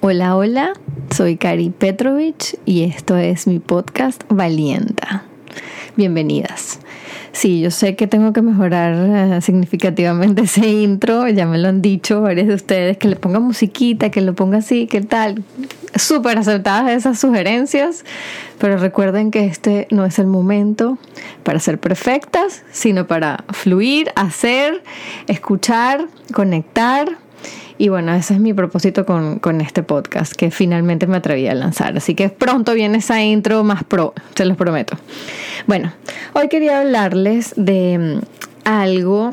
Hola, hola, soy Kari Petrovich y esto es mi podcast Valienta. Bienvenidas. Sí, yo sé que tengo que mejorar eh, significativamente ese intro, ya me lo han dicho varios de ustedes, que le ponga musiquita, que lo ponga así, que tal. Súper aceptadas esas sugerencias, pero recuerden que este no es el momento para ser perfectas, sino para fluir, hacer, escuchar, conectar y bueno, ese es mi propósito con, este podcast, que finalmente me atreví a lanzar. Así que pronto viene esa intro más pro, se los prometo. Bueno, hoy quería hablarles de mm, algo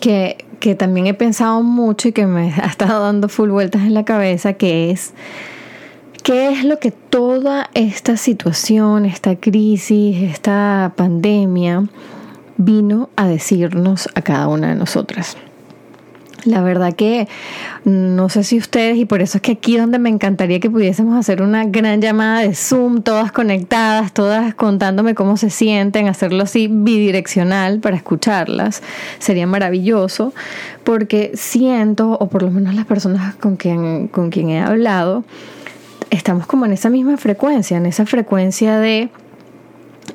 que, que también he pensado mucho y que me ha estado dando full vueltas en la cabeza, que es ¿Qué es lo que toda esta situación, esta crisis, esta pandemia vino a decirnos a cada una de nosotras? La verdad que no sé si ustedes, y por eso es que aquí donde me encantaría que pudiésemos hacer una gran llamada de Zoom, todas conectadas, todas contándome cómo se sienten, hacerlo así bidireccional para escucharlas, sería maravilloso, porque siento, o por lo menos las personas con quien, con quien he hablado, estamos como en esa misma frecuencia, en esa frecuencia de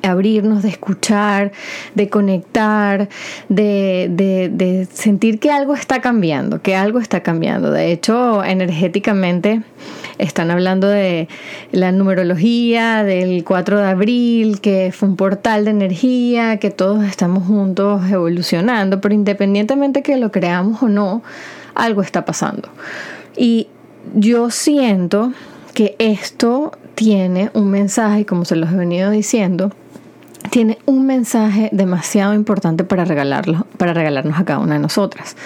abrirnos, de escuchar, de conectar, de, sentir que algo está cambiando, que algo está cambiando. De hecho, energéticamente están hablando de la numerología del 4 de abril, que fue un portal de energía, que todos estamos juntos evolucionando, pero independientemente que lo creamos o no, algo está pasando. Y yo siento que esto tiene un mensaje, como se los he venido diciendo, tiene un mensaje demasiado importante para, regalarlo, para regalarnos a cada una de nosotras.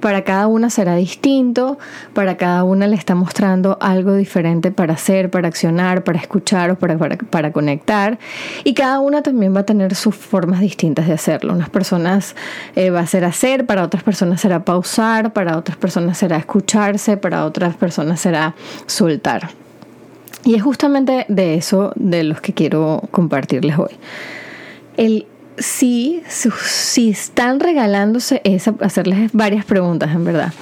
Para cada una será distinto, para cada una le está mostrando algo diferente para hacer, para accionar, para escuchar o para, para, conectar. Y cada una también va a tener sus formas distintas de hacerlo. Unas personas eh, va a ser hacer, para otras personas será pausar, para otras personas será escucharse, para otras personas será soltar. Y es justamente de eso de los que quiero compartirles hoy el si, si están regalándose esa, hacerles varias preguntas en verdad.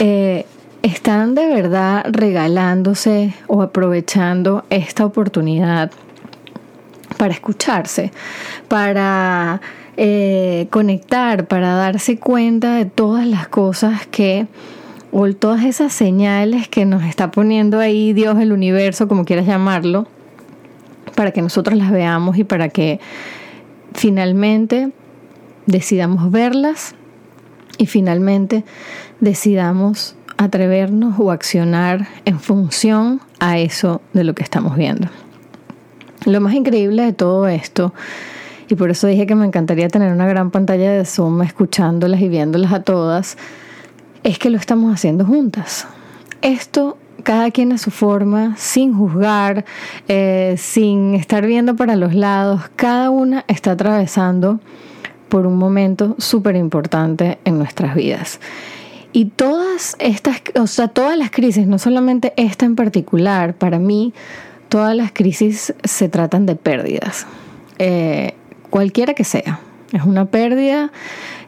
Eh, ¿Están de verdad regalándose o aprovechando esta oportunidad para escucharse, para eh, conectar, para darse cuenta de todas las cosas que, o todas esas señales que nos está poniendo ahí Dios, el universo, como quieras llamarlo, para que nosotros las veamos y para que finalmente decidamos verlas y finalmente decidamos atrevernos o accionar en función a eso de lo que estamos viendo. Lo más increíble de todo esto, y por eso dije que me encantaría tener una gran pantalla de Zoom escuchándolas y viéndolas a todas, es que lo estamos haciendo juntas. Esto cada quien a su forma, sin juzgar, eh, sin estar viendo para los lados, cada una está atravesando por un momento súper importante en nuestras vidas. Y todas estas, o sea, todas las crisis, no solamente esta en particular, para mí, todas las crisis se tratan de pérdidas, eh, cualquiera que sea. Es una pérdida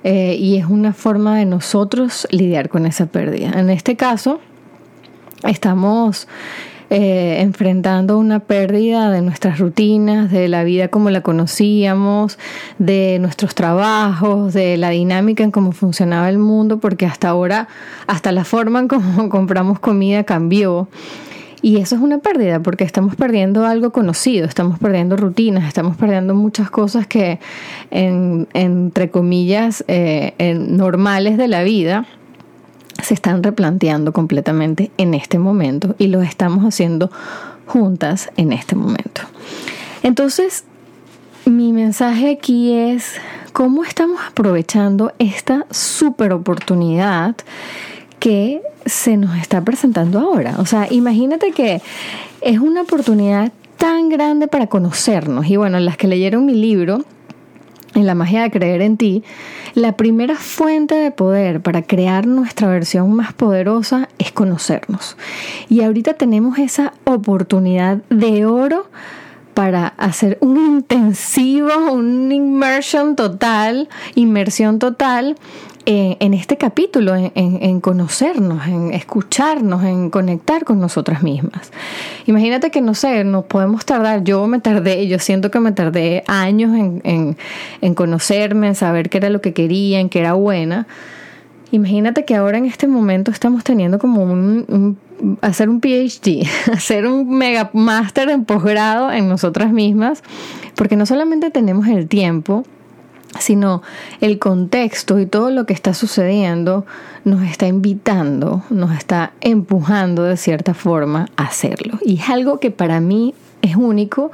eh, y es una forma de nosotros lidiar con esa pérdida. En este caso, estamos eh, enfrentando una pérdida de nuestras rutinas, de la vida como la conocíamos, de nuestros trabajos, de la dinámica en cómo funcionaba el mundo, porque hasta ahora, hasta la forma en cómo compramos comida cambió. Y eso es una pérdida porque estamos perdiendo algo conocido, estamos perdiendo rutinas, estamos perdiendo muchas cosas que, entre comillas, eh, normales de la vida, se están replanteando completamente en este momento y lo estamos haciendo juntas en este momento. Entonces, mi mensaje aquí es cómo estamos aprovechando esta super oportunidad que se nos está presentando ahora. O sea, imagínate que es una oportunidad tan grande para conocernos. Y bueno, las que leyeron mi libro, en la magia de creer en ti, la primera fuente de poder para crear nuestra versión más poderosa es conocernos. Y ahorita tenemos esa oportunidad de oro para hacer un intensivo, un immersion total, inmersión total en este capítulo, en, conocernos, en escucharnos, en conectar con nosotras mismas. Imagínate que, no sé, nos podemos tardar, yo me tardé, yo siento que me tardé años en, en conocerme, en saber qué era lo que quería, en qué era buena. Imagínate que ahora en este momento estamos teniendo como un, hacer un PhD, hacer un mega máster en posgrado en nosotras mismas, porque no solamente tenemos el tiempo, sino el contexto y todo lo que está sucediendo nos está invitando, nos está empujando de cierta forma a hacerlo. Y es algo que para mí es único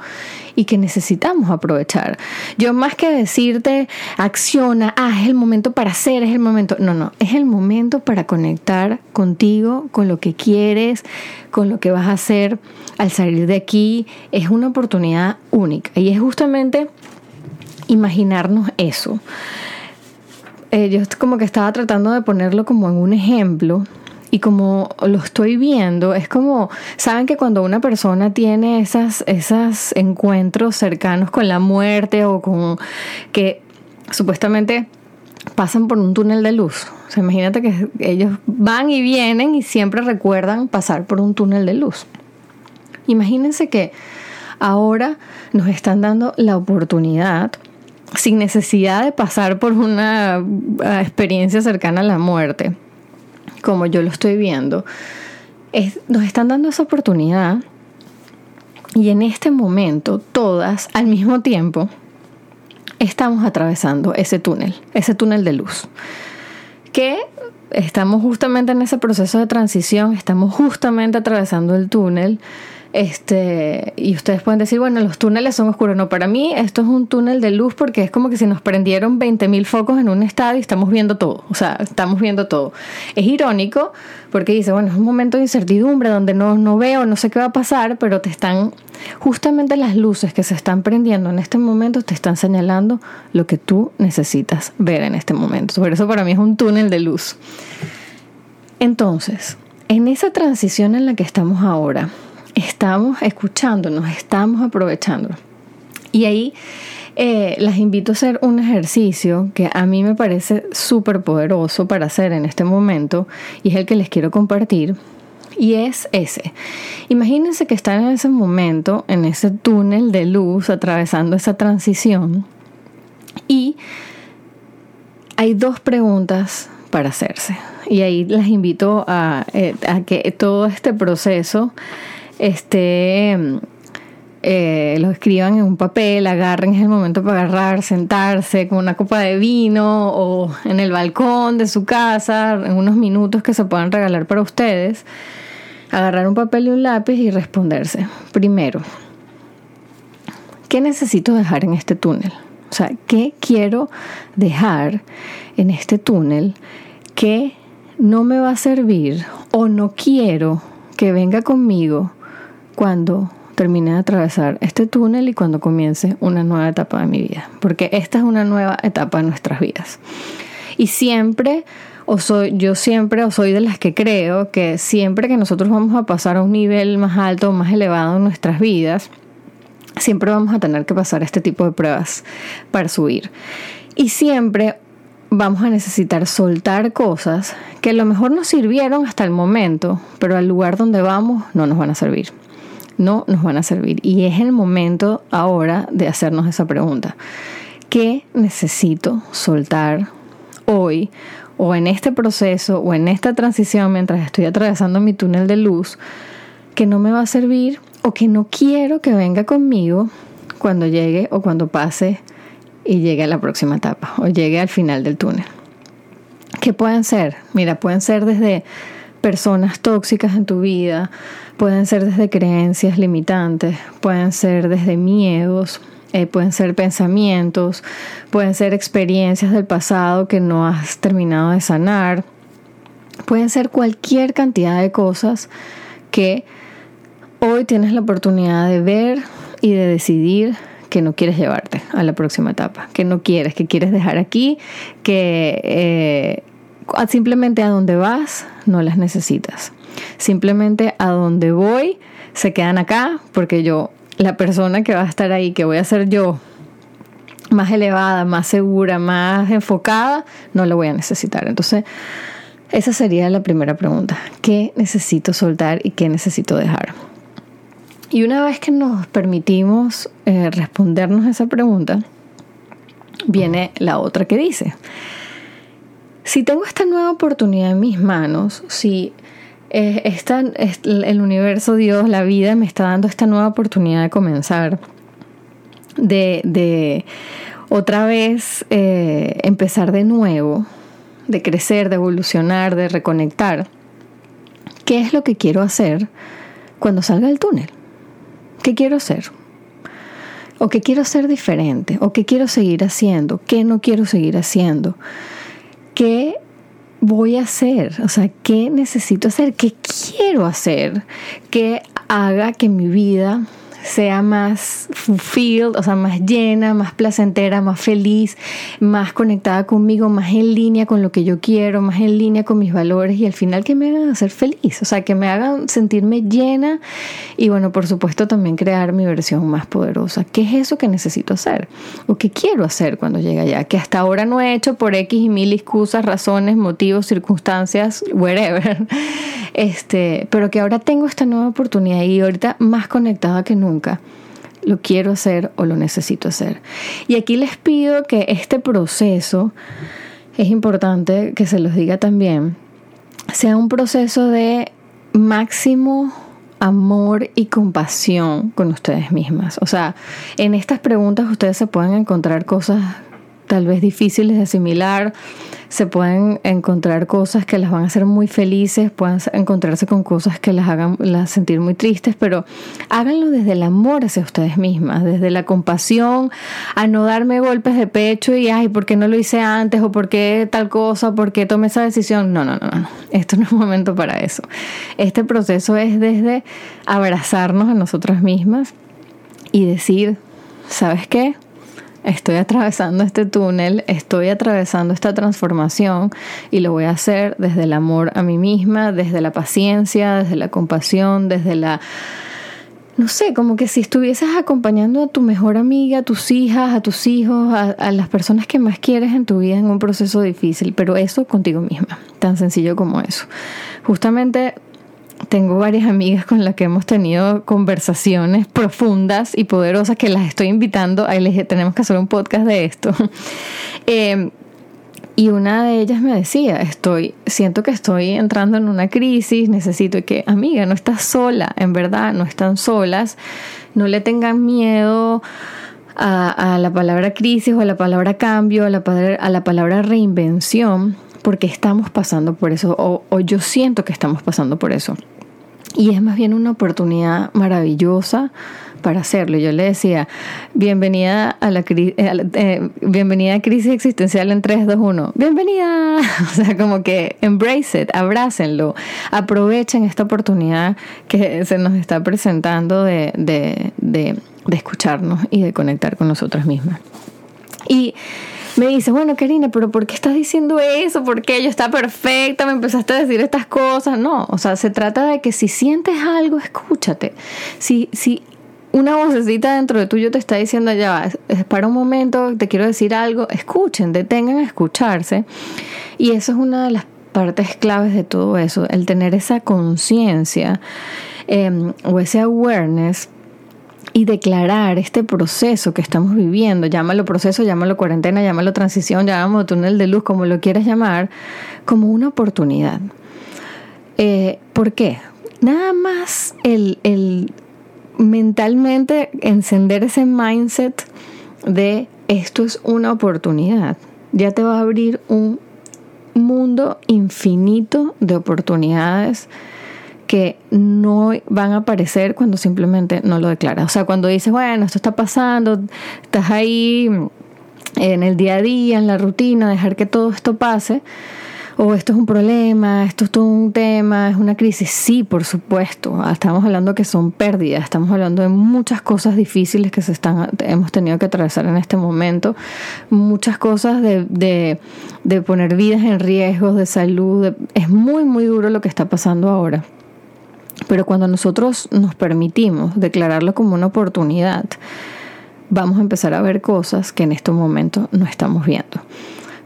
y que necesitamos aprovechar. Yo más que decirte acciona, ah, es el momento para hacer, es el momento, no, no, es el momento para conectar contigo, con lo que quieres, con lo que vas a hacer al salir de aquí. Es una oportunidad única y es justamente imaginarnos eso. Eh, yo como que estaba tratando de ponerlo como en un ejemplo y como lo estoy viendo, es como, saben que cuando una persona tiene esas, esos encuentros cercanos con la muerte o con que supuestamente pasan por un túnel de luz. O sea, imagínate que ellos van y vienen y siempre recuerdan pasar por un túnel de luz. Imagínense que ahora nos están dando la oportunidad sin necesidad de pasar por una ah, experiencia cercana a la muerte, como yo lo estoy viendo, nos están dando esa oportunidad y en este momento todas al mismo tiempo estamos atravesando ese túnel, ese túnel de luz, que estamos justamente en ese proceso de transición, estamos justamente atravesando el túnel este, y ustedes pueden decir, bueno, los túneles son oscuros. No, para mí esto es un túnel de luz porque es como que si nos prendieron 20.000 focos en un estadio y estamos viendo todo. O sea, estamos viendo todo. Es irónico porque dice, bueno, es un momento de incertidumbre donde no, no veo, no sé qué va a pasar, pero te están, justamente las luces que se están prendiendo en este momento te están señalando lo que tú necesitas ver en este momento. Por eso para mí es un túnel de luz. Entonces, en esa transición en la que estamos ahora, estamos escuchándonos, estamos aprovechando. Y ahí eh, las invito a hacer un ejercicio que a mí me parece súper poderoso para hacer en este momento y es el que les quiero compartir. Y es ese. Imagínense que están en ese momento, en ese túnel de luz, atravesando esa transición. Y hay dos preguntas para hacerse. Y ahí las invito a, eh, a que todo este proceso este, eh, lo escriban en un papel, agarren, es el momento para agarrar, sentarse con una copa de vino o en el balcón de su casa, en unos minutos que se puedan regalar para ustedes, agarrar un papel y un lápiz y responderse. Primero, ¿qué necesito dejar en este túnel? O sea, ¿qué quiero dejar en este túnel que no me va a servir o no quiero que venga conmigo cuando termine de atravesar este túnel y cuando comience una nueva etapa de mi vida, porque esta es una nueva etapa de nuestras vidas. Y siempre, o soy, yo siempre, o soy de las que creo que siempre que nosotros vamos a pasar a un nivel más alto, más elevado en nuestras vidas, siempre vamos a tener que pasar este tipo de pruebas para subir. Y siempre vamos a necesitar soltar cosas que a lo mejor nos sirvieron hasta el momento, pero al lugar donde vamos no nos van a servir no nos van a servir. Y es el momento ahora de hacernos esa pregunta. ¿Qué necesito soltar hoy o en este proceso o en esta transición mientras estoy atravesando mi túnel de luz que no me va a servir o que no quiero que venga conmigo cuando llegue o cuando pase y llegue a la próxima etapa o llegue al final del túnel? ¿Qué pueden ser? Mira, pueden ser desde personas tóxicas en tu vida, pueden ser desde creencias limitantes, pueden ser desde miedos, eh, pueden ser pensamientos, pueden ser experiencias del pasado que no has terminado de sanar, pueden ser cualquier cantidad de cosas que hoy tienes la oportunidad de ver y de decidir que no quieres llevarte a la próxima etapa, que no quieres, que quieres dejar aquí, que eh, simplemente a donde vas no las necesitas. Simplemente a donde voy se quedan acá porque yo, la persona que va a estar ahí, que voy a ser yo más elevada, más segura, más enfocada, no lo voy a necesitar. Entonces, esa sería la primera pregunta. ¿Qué necesito soltar y qué necesito dejar? Y una vez que nos permitimos eh, respondernos esa pregunta, viene la otra que dice, si tengo esta nueva oportunidad en mis manos, si eh, el universo, Dios, la vida me está dando esta nueva oportunidad de comenzar, de, otra vez eh, empezar de nuevo, de crecer, de evolucionar, de reconectar. ¿Qué es lo que quiero hacer cuando salga del túnel? ¿Qué quiero hacer? ¿O qué quiero hacer diferente? ¿O qué quiero seguir haciendo? ¿Qué no quiero seguir haciendo? ¿Qué voy a hacer? O sea, ¿qué necesito hacer? ¿Qué quiero hacer? Que haga que mi vida sea más fulfilled, o sea, más llena, más placentera, más feliz, más conectada conmigo, más en línea con lo que yo quiero, más en línea con mis valores y al final que me hagan ser feliz, o sea, que me hagan sentirme llena y bueno, por supuesto también crear mi versión más poderosa. ¿Qué es eso que necesito hacer? ¿O qué quiero hacer cuando llegue allá? Que hasta ahora no he hecho por X y mil excusas, razones, motivos, circunstancias, whatever. Este, pero que ahora tengo esta nueva oportunidad y ahorita más conectada que nunca lo quiero hacer o lo necesito hacer. Y aquí les pido que este proceso, es importante que se los diga también, sea un proceso de máximo amor y compasión con ustedes mismas. O sea, en estas preguntas ustedes se pueden encontrar cosas tal vez difíciles de asimilar, se pueden encontrar cosas que las van a hacer muy felices, pueden encontrarse con cosas que las hagan las sentir muy tristes, pero háganlo desde el amor hacia ustedes mismas, desde la compasión, a no darme golpes de pecho y, ay, ¿por qué no lo hice antes? ¿O por qué tal cosa? ¿Por qué tomé esa decisión? No, no, no, no. Esto no es momento para eso. Este proceso es desde abrazarnos a nosotras mismas y decir, ¿sabes qué? Estoy atravesando este túnel, estoy atravesando esta transformación y lo voy a hacer desde el amor a mí misma, desde la paciencia, desde la compasión, desde la... No sé, como que si estuvieses acompañando a tu mejor amiga, a tus hijas, a tus hijos, a, a las personas que más quieres en tu vida en un proceso difícil, pero eso contigo misma, tan sencillo como eso. Justamente tengo varias amigas con las que hemos tenido conversaciones profundas y poderosas que las estoy invitando. Ahí les dije, tenemos que hacer un podcast de esto. Em, y una de ellas me decía, estoy, siento que estoy entrando en una crisis, necesito que, amiga, no estás sola, en verdad, no están solas, no le tengan miedo a, la palabra crisis o a la palabra cambio, a la, a la palabra reinvención, porque estamos pasando por eso, o, o yo siento que estamos pasando por eso. Y es más bien una oportunidad maravillosa para hacerlo. Yo le decía, bienvenida a la eh, eh, bienvenida crisis existencial en 3, 2, 1. Bienvenida. O sea, como que embrace it, abrácenlo, aprovechen esta oportunidad que se nos está presentando de, de, de, de escucharnos y de conectar con nosotras mismas. Y me dice, bueno, Karina, pero ¿por qué estás diciendo eso? ¿Por qué yo está perfecta? Me empezaste a decir estas cosas. No, o sea, se trata de que si sientes algo, escúchate. Si, si una vocecita dentro de tuyo te está diciendo, ya para un momento, te quiero decir algo, escuchen, detengan a escucharse. Y eso es una de las partes claves de todo eso, el tener esa conciencia em, o ese awareness y declarar este proceso que estamos viviendo, llámalo proceso, llámalo cuarentena, llámalo transición, llámalo túnel de luz, como lo quieras llamar, como una oportunidad. Eh, ¿Por qué? Nada más el, el mentalmente encender ese mindset de esto es una oportunidad, ya te va a abrir un mundo infinito de oportunidades que no van a aparecer cuando simplemente no lo declaras. O sea, cuando dices, bueno, esto está pasando, estás ahí en el día a día, en la rutina, dejar que todo esto pase, o esto es un problema, esto es todo un tema, es una crisis. Sí, por supuesto. Estamos hablando que son pérdidas, estamos hablando de muchas cosas difíciles que se están, hemos tenido que atravesar en este momento, muchas cosas de, de, de poner vidas en riesgo, de salud. es muy, muy duro lo que está pasando ahora. Pero cuando nosotros nos permitimos declararlo como una oportunidad, vamos a empezar a ver cosas que en estos momentos no estamos viendo.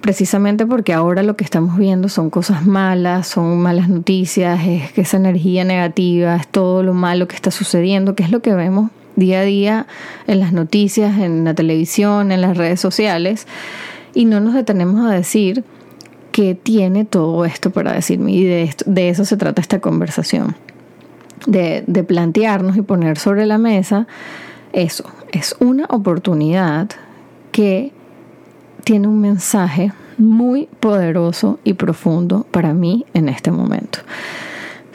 Precisamente porque ahora lo que estamos viendo son cosas malas, son malas noticias, es esa energía negativa, es todo lo malo que está sucediendo, que es lo que vemos día a día en las noticias, en la televisión, en las redes sociales, y no nos detenemos a decir qué tiene todo esto para decirme, y de, de eso se trata esta conversación, de, plantearnos y poner sobre la mesa eso, es una oportunidad que tiene un mensaje muy poderoso y profundo para mí en este momento.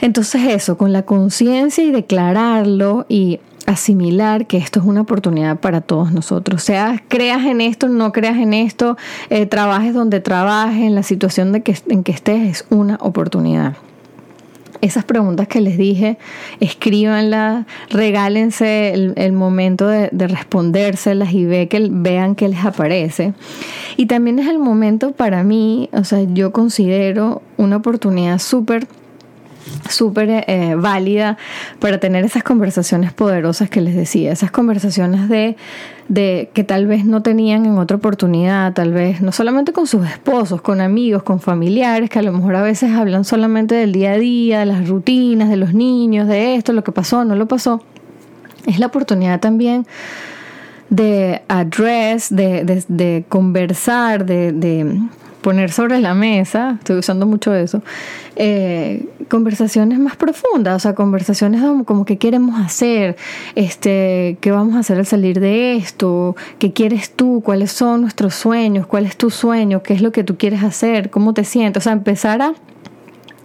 Entonces eso, con la conciencia y declararlo y asimilar que esto es una oportunidad para todos nosotros. Sea creas en esto, no creas en esto, eh, trabajes donde trabajes, en la situación de que, en que estés, es una oportunidad esas preguntas que les dije, escríbanlas, regálense el, momento de, respondérselas y ve que, vean qué les aparece. Y también es el momento para mí, o sea, yo considero una oportunidad súper súper eh, válida para tener esas conversaciones poderosas que les decía, esas conversaciones de, de que tal vez no tenían en otra oportunidad, tal vez no solamente con sus esposos, con amigos, con familiares, que a lo mejor a veces hablan solamente del día a día, de las rutinas, de los niños, de esto, lo que pasó, no lo pasó. Es la oportunidad también de address, de, de, conversar, de poner sobre la mesa, estoy usando mucho eso, eh, conversaciones más profundas, o sea, conversaciones como, qué queremos hacer, este, qué vamos a hacer al salir de esto, qué quieres tú, cuáles son nuestros sueños, cuál es tu sueño, qué es lo que tú quieres hacer, cómo te sientes, o sea, empezar a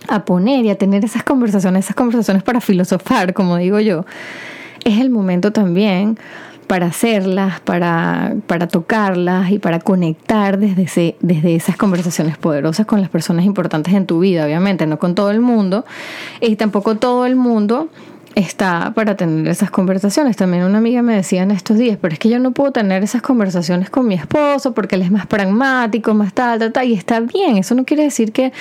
a poner y a tener esas conversaciones, esas conversaciones para filosofar, como digo yo, es el momento también para hacerlas, para, para tocarlas y para conectar desde, desde esas conversaciones poderosas con las personas importantes en tu vida, obviamente, no con todo el mundo, y tampoco todo el mundo está para tener esas conversaciones. También una amiga me decía en estos días, pero es que yo no puedo tener esas conversaciones con mi esposo porque él es más pragmático, más tal, tal, tal, y está bien. Eso no quiere decir que,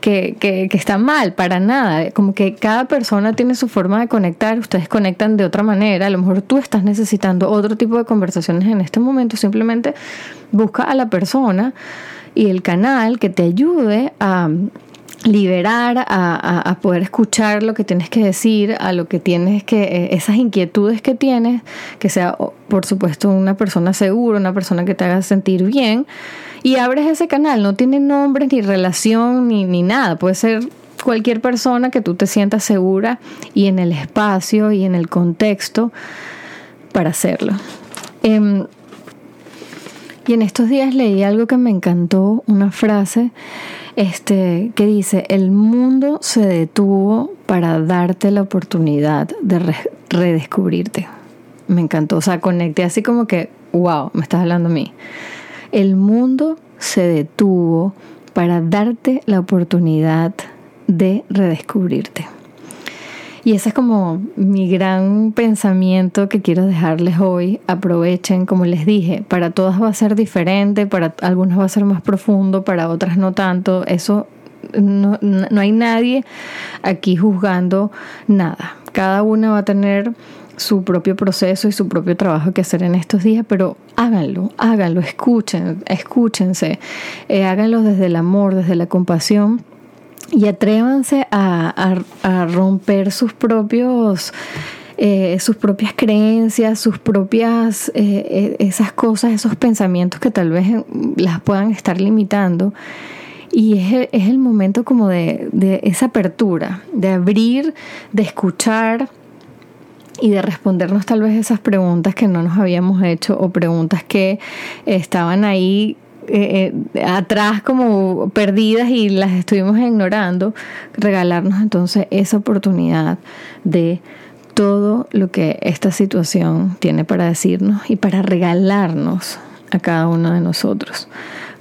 que, que, que está mal, para nada. Como que cada persona tiene su forma de conectar, ustedes conectan de otra manera. A lo mejor tú estás necesitando otro tipo de conversaciones en este momento. Simplemente busca a la persona y el canal que te ayude a liberar, a, poder escuchar lo que tienes que decir, a lo que tienes que, eh, esas inquietudes que tienes, que sea, por supuesto, una persona segura, una persona que te haga sentir bien, y abres ese canal, no tiene nombre, ni relación, ni, ni nada, puede ser cualquier persona que tú te sientas segura y en el espacio y en el contexto para hacerlo. Em, y en estos días leí algo que me encantó, una frase este, que dice, el mundo se detuvo para darte la oportunidad de redescubrirte. Me encantó, o sea, conecté así como que, wow, me estás hablando a mí. El mundo se detuvo para darte la oportunidad de redescubrirte. Y ese es como mi gran pensamiento que quiero dejarles hoy. Aprovechen, como les dije, para todas va a ser diferente, para algunas va a ser más profundo, para otras no tanto. Eso no, no hay nadie aquí juzgando nada. Cada una va a tener su propio proceso y su propio trabajo que hacer en estos días, pero háganlo, háganlo, escuchen, escúchense, eh, háganlo desde el amor, desde la compasión y atrévanse a, romper sus propios eh, sus propias creencias, sus propias, eh, eh, esas cosas, esos pensamientos que tal vez las puedan estar limitando. Y es el, es el momento como de, de, esa apertura, de abrir, de escuchar y de respondernos tal vez esas preguntas que no nos habíamos hecho o preguntas que estaban ahí eh, eh, atrás como perdidas y las estuvimos ignorando, regalarnos entonces esa oportunidad de todo lo que esta situación tiene para decirnos y para regalarnos a cada uno de nosotros.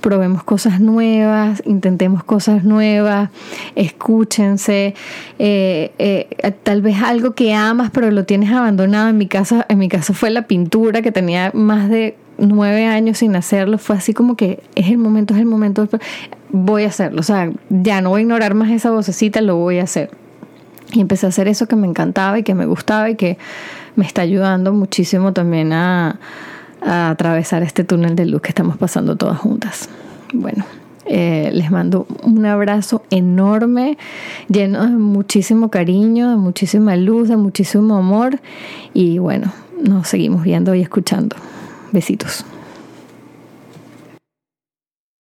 Probemos cosas nuevas, intentemos cosas nuevas, escúchense, eh, tal vez algo que amas pero lo tienes abandonado. En mi caso, en mi caso fue la pintura que tenía más de nueve años sin hacerlo, fue así como que es el momento, es el momento, voy a hacerlo, o sea, ya no voy a ignorar más esa vocecita, lo voy a hacer. Y empecé a hacer eso que me encantaba y que me gustaba y que me está ayudando muchísimo también a, atravesar este túnel de luz que estamos pasando todas juntas. Bueno, eh, les mando un abrazo enorme, lleno de muchísimo cariño, de muchísima luz, de muchísimo amor y bueno, nos seguimos viendo y escuchando. Besitos.